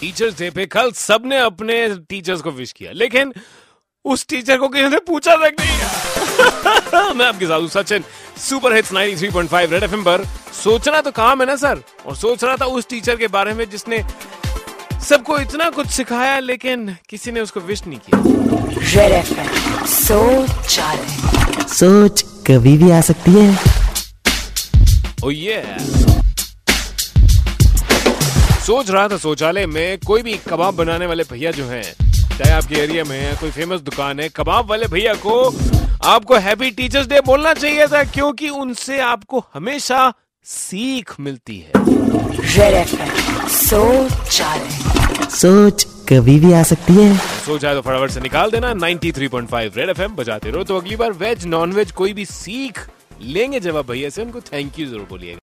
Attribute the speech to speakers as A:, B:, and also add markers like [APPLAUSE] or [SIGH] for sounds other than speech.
A: Teachers day पे कल सबने अपने टीचर्स को विश किया। लेकिन उस टीचर को किसी ने पूछा तक नहीं [LAUGHS] मैं आपके साथ Sachin. Super hits 93.5 red FM पर। सोचना तो काम है ना सर? और सोच रहा था उस टीचर के बारे में जिसने सबको इतना कुछ सिखाया लेकिन किसी ने उसको विश नहीं किया।
B: रेड एफएम सोच
C: सोच कभी भी आ सकती है।
A: ओ ये सोच रहा था शौचालय में कोई भी कबाब बनाने वाले भैया जो हैं चाहे आपके एरिया में है कोई फ़ेमस दुकान है कबाब वाले भैया को आपको हैप्पी टीचर्स डे बोलना चाहिए था क्योंकि उनसे आपको हमेशा सीख मिलती है।
B: सोच
C: सोच कभी भी आ सकती है।
A: सोच सोचा तो फटाफट से निकाल देना 93.5 रेड एफएम बजाते रहो। तो अगली बार वेज नॉन वेज कोई भी सीख लेंगे जब आप भैया से उनको थैंक यू ज़रूर बोलिएगा।